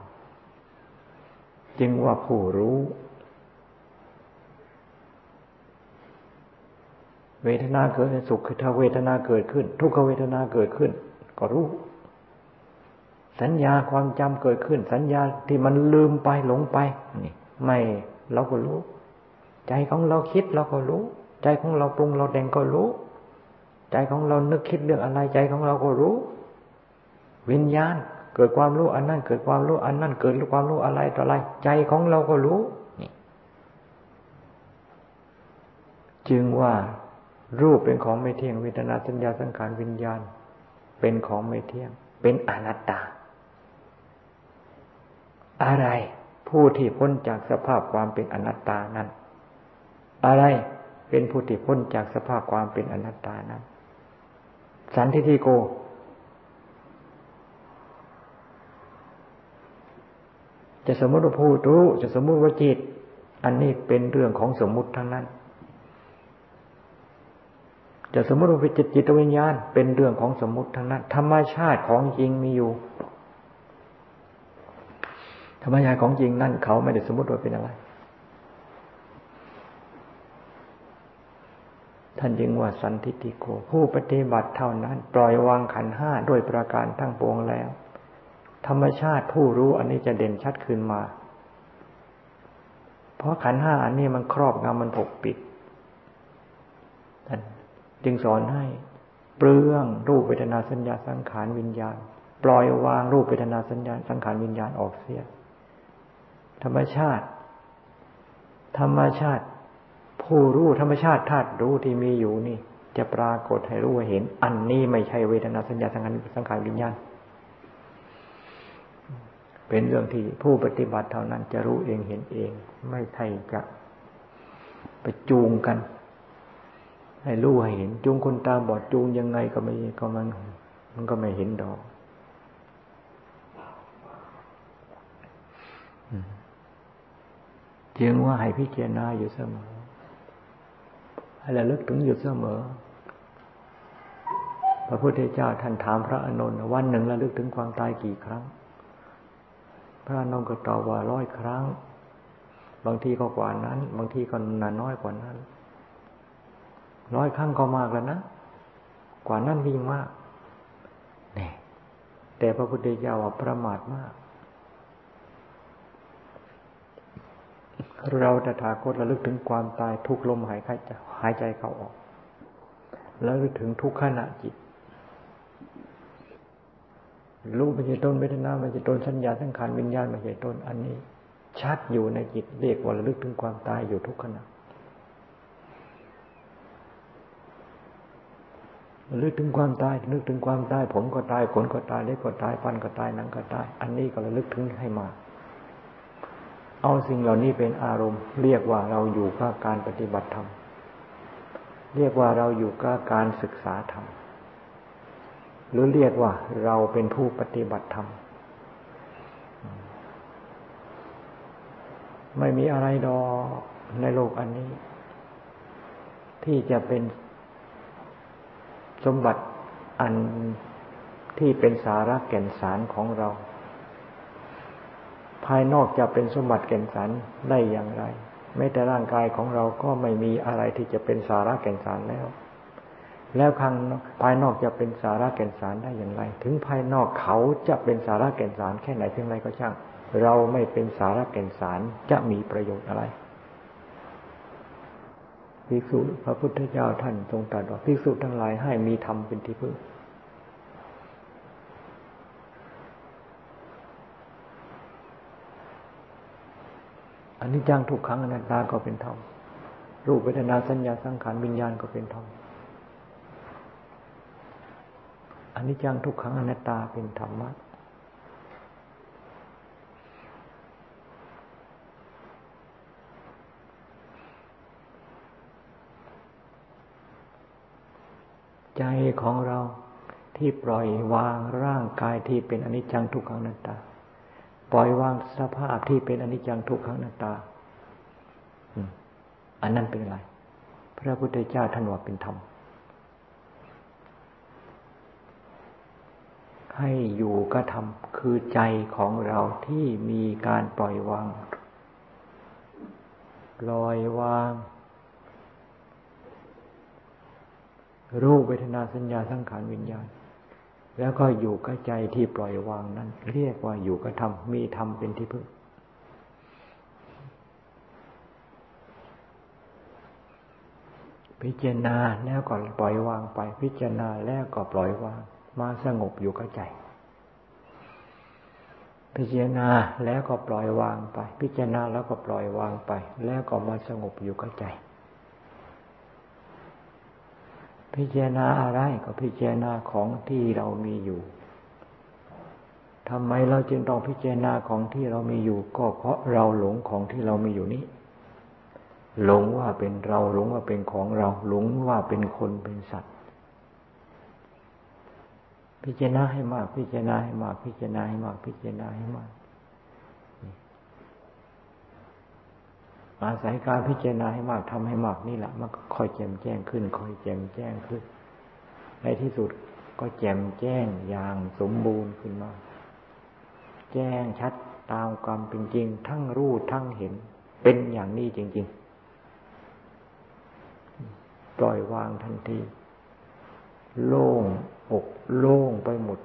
S1: จึงว่าผู้รู้ เวทนาเกิดในสุขคือถ้าเวทนาเกิดขึ้น ทุกขเวทนาเกิดขึ้น ก็รู้สัญญาความจำเกิดขึ้น สัญญาที่มันลืมไปหลงไปนี่ไม่เราก็รู้ ใจของเราคิดเราก็รู้ ใจของเราปรุงเราแต่งก็รู้ ใจของเรานึกคิดเรื่องอะไรใจของเราก็รู้ วิญญาณเกิดความรู้อันนั้นเกิดความรู้อันนั้นเกิดความรู้อะไรต่ออะไร ใจของเราก็รู้นี่จึงว่ารูปเป็นของไม่เที่ยงเวทนาสัญญาสังขารวิญญาณ เป็นของไม่เที่ยง เป็นอนัตตา อะไรผู้ที่พ้นจากสภาพความเป็นอนัตตานั้น อะไรเป็นผู้ที่พ้นจากสภาพความเป็นอนัตตานั้น สันทิฏฐิโก จะสมมติว่าผู้รู้ จะสมมติว่าจิต อันนี้เป็นเรื่องของสมมุติทั้งนั้น จะสมมติว่าเป็นจิตจิตวิญญาณ เป็นเรื่องของสมมุติทั้งนั้น ธรรมชาติของจริงมีอยู่ ธรรมชาติของจริงนั่นเขาไม่ได้สมมติว่าเป็นอะไร ท่านจึงว่าสันทิติโก ผู้ปฏิบัติเท่านั้น ปล่อยวางขันห้าด้วยประการทั้งปวงแล้ว ธรรมชาติผู้รู้อันนี้จะเด่นชัดขึ้นมา เพราะขันห้าอันนี้มันครอบงำมันปกปิดท่านจึงสอนให้เปลืองรูปเวทนาสัญญาสังขารวิญญาณ ปล่อยวางรูปเวทนาสัญญาสังขารวิญญาณออกเสีย ธรรมชาติ ธรรมชาติ ผู้รู้ธรรมชาติธาตุรู้ที่มีอยู่นี่ จะปรากฏให้รู้เห็น อันนี้ไม่ใช่เวทนาสัญญาสังขารสังขารวิญญาณเป็นเรื่องที่ผู้ปฏิบัติเท่านั้นจะรู้เองเห็นเอง ไม่ใช่จะไปจูงกัน ให้รู้ให้เห็น จูงคนตาบอดจูงยังไงก็ไม่ก็มันมันก็ไม่เห็นดอกจึงว่าให้พิจารณาอยู่เสมอ ให้ระลึกถึงอยู่เสมอ พระพุทธเจ้าท่านถามพระอนุนวันหนึ่งระลึกถึงความตายกี่ครั้ง พระอนุนก็ตอบว่าร้อยครั้ง บางทีก็กว่านั้น บางทีก็นานน้อยกว่านั้น ร้อยครั้งก็มากแล้วนะ กว่านั้นยิ่งมากแต่พระพุทธเจ้าว่าประมาทมาก เราตถาคตระลึกถึงความตายทุกลมหายใจหายใจเข้าออก แล้วลึกถึงทุกขณะจิตรู้ไม่ใช่ต้นเวทนาไม่ใช่ต้นสัญญาสังขารวิญญาณไม่ใช่ต้น อันนี้ ชัดอยู่ในจิตเรียกว่าระลึกถึงความตายอยู่ทุกขณะระลึกถึงความตายนึกถึงความตายผมก็ตายขนก็ตายเล็บก็ตายฟันก็ตายหนังก็ตาย อันนี้ก็ระลึกถึงให้มา เอาสิ่งเหล่านี้เป็นอารมณ์ เรียกว่าเราอยู่กับการปฏิบัติธรรม เรียกว่าเราอยู่กับการศึกษาธรรม หรือเรียกว่าเราเป็นผู้ปฏิบัติธรรม ไม่มีอะไรดอในโลกอันนี้ ที่จะเป็นสมบัติอันที่เป็นสาระแก่นสารของเรา ภายนอกจะเป็นสมบัติแก่นสารได้อย่างไรแม้แต่ร่างกายของเราก็ไม่มีอะไรที่จะเป็นสาระแก่นสารแล้ว แล้วข้างภายนอกจะเป็นสาระแก่นสารได้อย่างไร ถึงภายนอกเขาจะเป็นสาระแก่นสารแค่ไหนเพียงไรก็ช่าง เราไม่เป็นสาระแก่นสารจะมีประโยชน์อะไรภิกษุพระพุทธเจ้าท่านทรงตรัสว่าภิกษุทั้งหลายให้มีธรรมเป็นที่พึ่ง นนี้จังทุกครั้งอนัตตาก็เป็นธรรมรูปเวทนาสัญญาสังขารวิญญาณก็เป็นธรรมอันนี้จังทุกครั้งอนัตตาเป็นธรรมะใจของเราที่ปล่อยวางร่างกายที่เป็นอนิจจังทุกขังนัตตา ปล่อยวางสภาพที่เป็นอนิจจังทุกขังนัตตา อันนั้นเป็นอะไร พระพุทธเจ้าท่านว่าเป็นธรรม ให้อยู่ก็ทำคือใจของเราที่มีการปล่อยวางปล่อยวาง รูปเวทนาสัญญาสังขารวิญญาณ แล้วก็อยู่กับใจที่ปล่อยวางนั้น เรียกว่าอยู่กับธรรมมีธรรมเป็นที่พึ่งพิจารณาแล้วก็ปล่อยวางไป พิจารณาแล้วก็ปล่อยวาง มาสงบอยู่กับใจ พิจารณาแล้วก็ปล่อยวางไป พิจารณาแล้วก็ปล่อยวางไป แล้วก็มาสงบอยู่กับใจ พิจารณาอะไรก็พิจารณาของที่เรามีอยู่ทำไมเราจึงต้องพิจารณาของที่เรามีอยู่ ก็เพราะเราหลงของที่เรามีอยู่นี้ หลงว่าเป็นเราหลงว่าเป็นของเรา หลงว่าเป็นคนเป็นสัตว์ พิจารณาให้มาก พิจารณาให้มาก พิจารณาให้มาก พิจารณาให้มาก อาศัยการพิจารณาให้มากทำให้มากนี่แหละมันก็ค่อยแจ่มแจ้งขึ้นค่อยแจ่มแจ้งขึ้น ในที่สุดก็แจ่มแจ้งอย่างสมบูรณ์ขึ้นมา แจ้งชัดตามความเป็นจริง ทั้งรู้ทั้งเห็น เป็นอย่างนี้จริง ๆ ปล่อยวางทันที โล่งอกโล่งไปหมด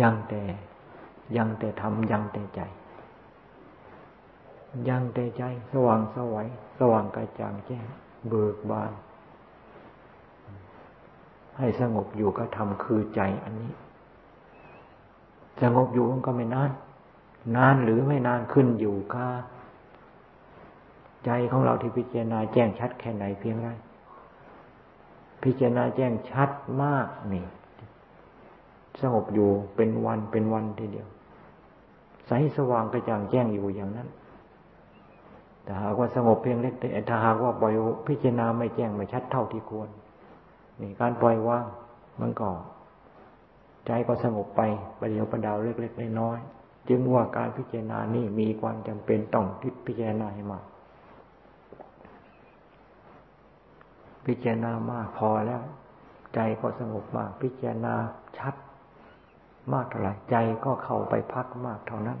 S1: ยังแต่ยังแต่ทำยังแต่ใจ ยังแต่ใจ สว่างสวัยสว่างกระจ่างแจ้งเบิกบาน ให้สงบอยู่ก็ทำคือใจอันนี้ สงบอยู่มันก็ไม่นานนานหรือไม่นานขึ้นอยู่กับใจของเราที่พิจารณาแจ้งชัดแค่ไหนเพียงไรพิจารณาแจ้งชัดมากนี่ สงบอยู่เป็นวันเป็นวันทีเดียวใสสว่างกระจ่างแจ้งอยู่อย่างนั้นแต่หากว่าสงบเพียงเล็กแต่ถ้าหากว่าปล่อยพิจารณาไม่แจ้งไม่ชัดเท่าที่ควรนี่การปล่อยว่างมันก็ใจก็สงบไปประเดี๋ยวประดาวเล็กๆน้อยๆจึงว่าการพิจารณานี่มีความจำเป็นต้องทิพิจารณาให้มากพิจารณามากพอแล้ว ใจก็สงบมาก พิจารณาชัด มากเท่าไหร่ใจก็เข้าไปพักมากเท่านั้น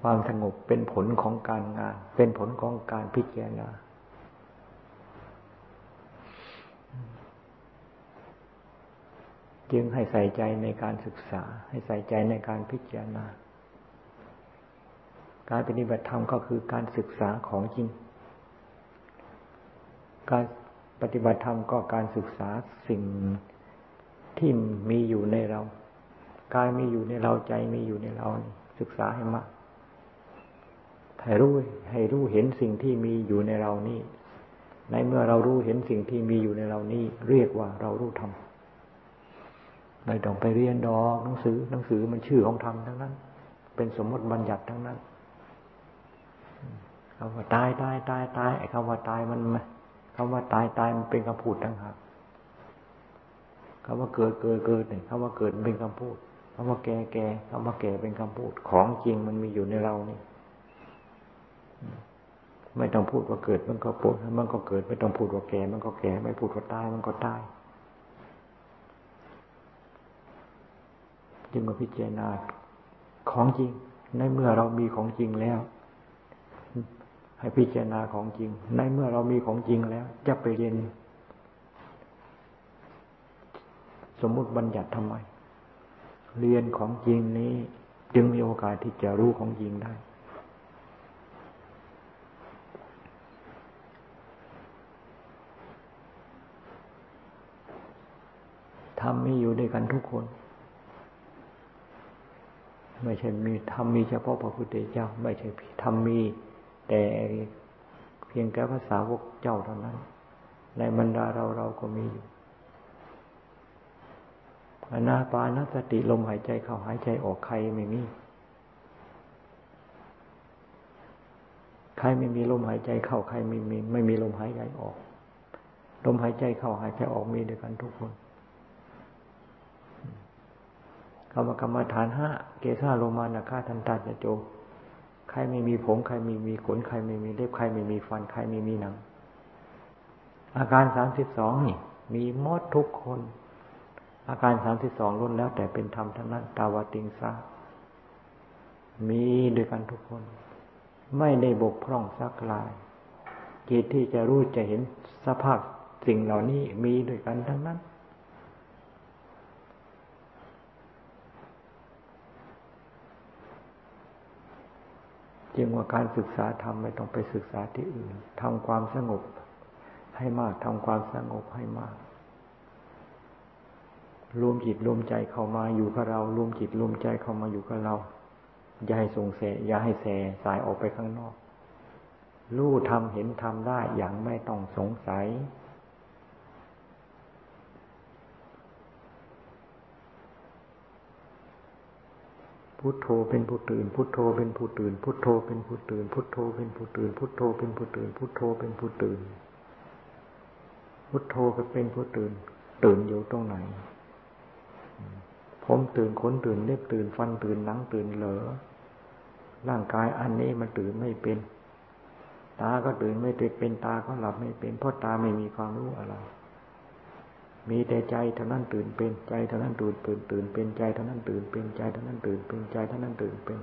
S1: ความสงบเป็นผลของการงาน เป็นผลของการพิจารณาจึงให้ใส่ใจในการศึกษา ให้ใส่ใจในการพิจารณา การปฏิบัติธรรมก็คือการศึกษาของจริง การปฏิบัติธรรมก็การศึกษาสิ่ง ที่มีอยู่ในเรากายมีอยู่ในเราใจมีอยู่ในเราศึกษาให้มากให้รู้ให้รู้เห็นสิ่งที่มีอยู่ในเรานี่ ในเมื่อเรารู้เห็นสิ่งที่มีอยู่ในเรานี่ เรียกว่าเรารู้ธรรมไม่ต้องไปเรียนดอกหนังสือ หนังสือมันชื่อของธรรมทั้งนั้น เป็นสมมติบัญญัติทั้งนั้นคำว่าตายตายตายตายไอ้คำว่าตายมันคำว่าตายตายมันเป็นคำพูดต่างหาก คำว่าเกิดเกิดเกิดเนี่ยคำว่าเกิดเป็นคำพูดคำว่าแก่แก่คำว่าแก่เป็นคำพูด ของจริงมันมีอยู่ในเรานี่ ไม่ต้องพูดว่าเกิดมันก็พูดมันก็เกิด ไม่ต้องพูดว่าแก่ มันก็แก่ ไม่พูดว่าตายมันก็ตายจึงมาพิจารณาของจริง ในเมื่อเรามีของจริงแล้ว ให้พิจารณาของจริง ในเมื่อเรามีของจริงแล้ว จะไปเรียน สมมุติบัญญัติทำไม เรียนของจริงนี้ จึงมีโอกาสที่จะรู้ของจริงได้ทำมีอยู่ด้วยกันทุกคน ไม่ใช่มีธรรมมีเฉพาะพระพุทธเจ้า ไม่ใช่ธรรมมีแต่เพียงแค่ภาษาวกเจ้าเท่านั้น ในบรรดาเราเราก็มีอยู่ อนาปานสติลมหายใจเข้าหายใจออกใครไม่มี ใครไม่มีลมหายใจเข้าใครไม่มี ไม่มีลมหายใจออก ลมหายใจเข้าหายใจออกมีด้วยกันทุกคนคำว่ากรรมฐานห้าเกซ่าโลมานาคาทันตาจะโจ ใครไม่มีผม ใครไม่มีขน ใครไม่มีเล็บ ใครไม่มีฟัน ใครไม่มีหนัง อาการสามสิบสองนี่ มีมดทุกคน อาการสามสิบสองล้นแล้ว แต่เป็นธรรมทั้งนั้นตาวติงซามีด้วยกันทุกคน ไม่ได้บกพร่องสักลายกิจที่จะรู้จะเห็นสภาพสิ่งเหล่านี้มีด้วยกันทั้งนั้น จึงว่าการศึกษาธรรมไม่ต้องไปศึกษาที่อื่นทำความสงบให้มากทำความสงบให้มาก รวมจิตรวมใจเข้ามาอยู่กับเรา รวมจิตรวมใจเข้ามาอยู่กับเรา อย่าให้ส่งเสอย่าให้แสสายออกไปข้างนอกรู้ทำเห็นทำได้อย่างไม่ต้องสงสัย พุทโธเป็นผู้ตื่น พุทโธเป็นผู้ตื่น พุทโธเป็นผู้ตื่น พุทโธเป็นผู้ตื่น พุทโธเป็นผู้ตื่น พุทโธเป็นผู้ตื่น พุทโธก็เป็นผู้ตื่น ตื่นอยู่ตรงไหน ผมตื่นขนตื่นเล็บตื่นฟันตื่นหนังตื่นเหลอ ร่างกายอันนี้มันตื่นไม่เป็น ตาก็ตื่นไม่เป็นตาก็หลับไม่เป็น เพราะตาไม่มีความรู้อะไร มีแต่ใจเท่านั้นตื่นเป็นใจเท่านั้นตื่นตื่นตื่นเป็นใจเท่านั้นตื่นเป็นใจเท่านั้นตื่นเป็นใจเท่านั้นตื่นเป็น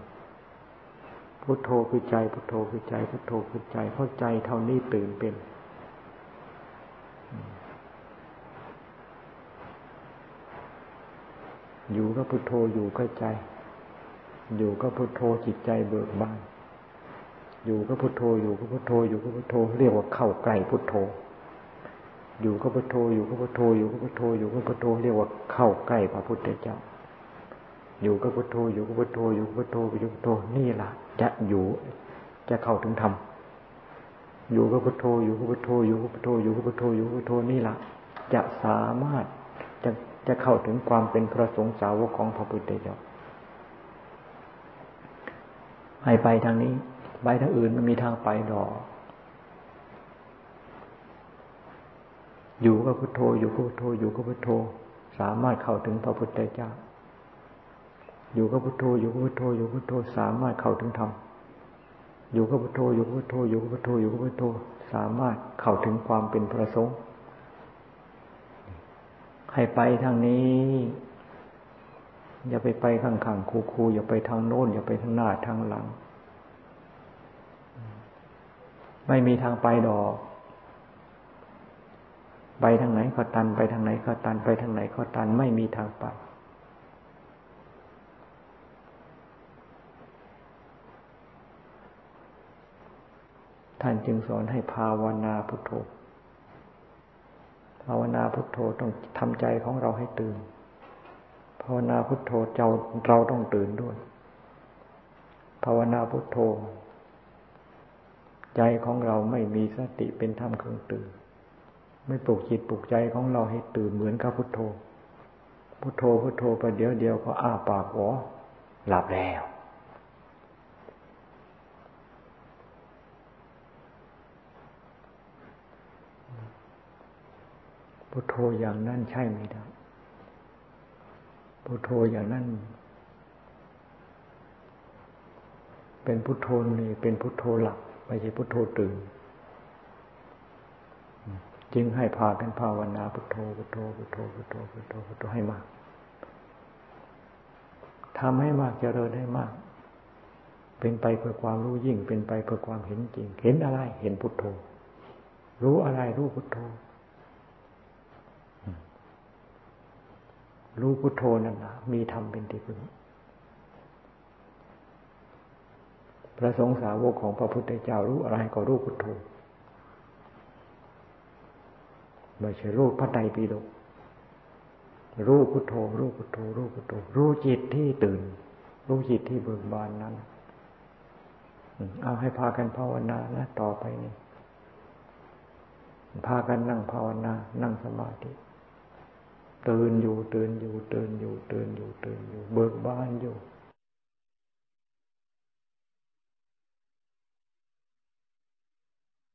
S1: พุทโธคือใจพุทโธคือใจพุทโธคือใจเพราะใจเท่านี้ตื่นเป็น อยู่ก็พุทโธอยู่ก็ใจ อยู่ก็พุทโธจิตใจเบิกบาน อยู่ก็พุทโธอยู่ก็พุทโธอยู่ก็พุทโธเรียกว่าเข้าใกล้พุทโธ อยู่ก็พุทโธอยู่ก็พุทโธอยู่ก็พุทโธอยู่ก็พุทโธเรียกว่าเข้าใกล้พระพุทธเจ้า อยู่ก็พุทโธอยู่ก็พุทโธอยู่ก็พุทโธอยู่ก็พุทโธนี่ล่ะ จะอยู่จะเข้าถึงธรรมอยู่ก็พุทโธอยู่ก็พุทโธอยู่ก็พุทโธอยู่ก็พุทโธอยู่ก็พุทโธนี่ล่ะจะสามารถ จะเข้าถึงความเป็นพระสงฆ์สาวกของพระพุทธเจ้าให้ไปทางนี้ ไปทางอื่นมันมีทางไปดอก อยู่กับพุทโธ อยู่กับพุทโธ อยู่กับพุทโธ สามารถเข้าถึงพระพุทธเจ้า อยู่กับพุทโธ อยู่กับพุทโธ อยู่กับพุทโธ สามารถเข้าถึงธรรม อยู่กับพุทโธ อยู่กับพุทโธ อยู่กับพุทโธ อยู่กับพุทโธ สามารถเข้าถึงความเป็นพระสงฆ์ ให้ไปทางนี้ อย่าไปไปข้างๆคูๆอย่าไปทางโน้น อย่าไปทางหน้าทางหลัง ไม่มีทางไปดอก ไปทางไหนก็ตัน ไปทางไหนก็ตัน ไปทางไหนก็ตัน ไม่มีทางไปท่านจึงสอนให้ภาวนาพุทโธ ภาวนาพุทโธต้องทำใจของเราให้ตื่น ภาวนาพุทโธเจ้าเราต้องตื่นด้วย ภาวนาพุทโธ ใจของเราไม่มีสติเป็นธรรมเครื่องตื่น ไม่ปลุกจิตปลุกใจของเราให้ตื่นเหมือนกับพุทโธ พุทโธพุทโธไปเดี๋ยวเดียวก็อ้าปากหัวหลับแล้ว พุทโธอย่างนั้นใช่ไม่ได้พุทโธอย่างนั้นเป็นพุทโธนี่เป็นพุทโธหลับไม่ใช่พุทโธตื่น จึงให้พากันภาวนาพุทโธพุทโธพุทโธพุทโธพุทโธพุทโธให้มากทำให้มากเจริญให้มาก เป็นไปเพื่อความรู้ยิ่ง เป็นไปเพื่อความเห็นจริง เห็นอะไรเห็นพุทโธ รู้อะไรรู้พุทโธ รู้พุทโธนั่นนะมีธรรมเป็นที่พึ่งพระสงฆ์สาวกของพระพุทธเจ้ารู้อะไรก็รู้พุทโธไม่ใช่รู้พระไตรปิฎกรู้พุทโธรู้พุทโธรู้พุทโธรู้จิตที่ตื่น รู้จิตที่เบิกบานนั้น เอาให้พากันภาวนานะต่อไปนี่พากันนั่งภาวนา นั่งสมาธิ ตื่นอยู่ตื่นอยู่ตื่นอยู่ตื่นอยู่ตื่นอยู่ เบิกบานอยู่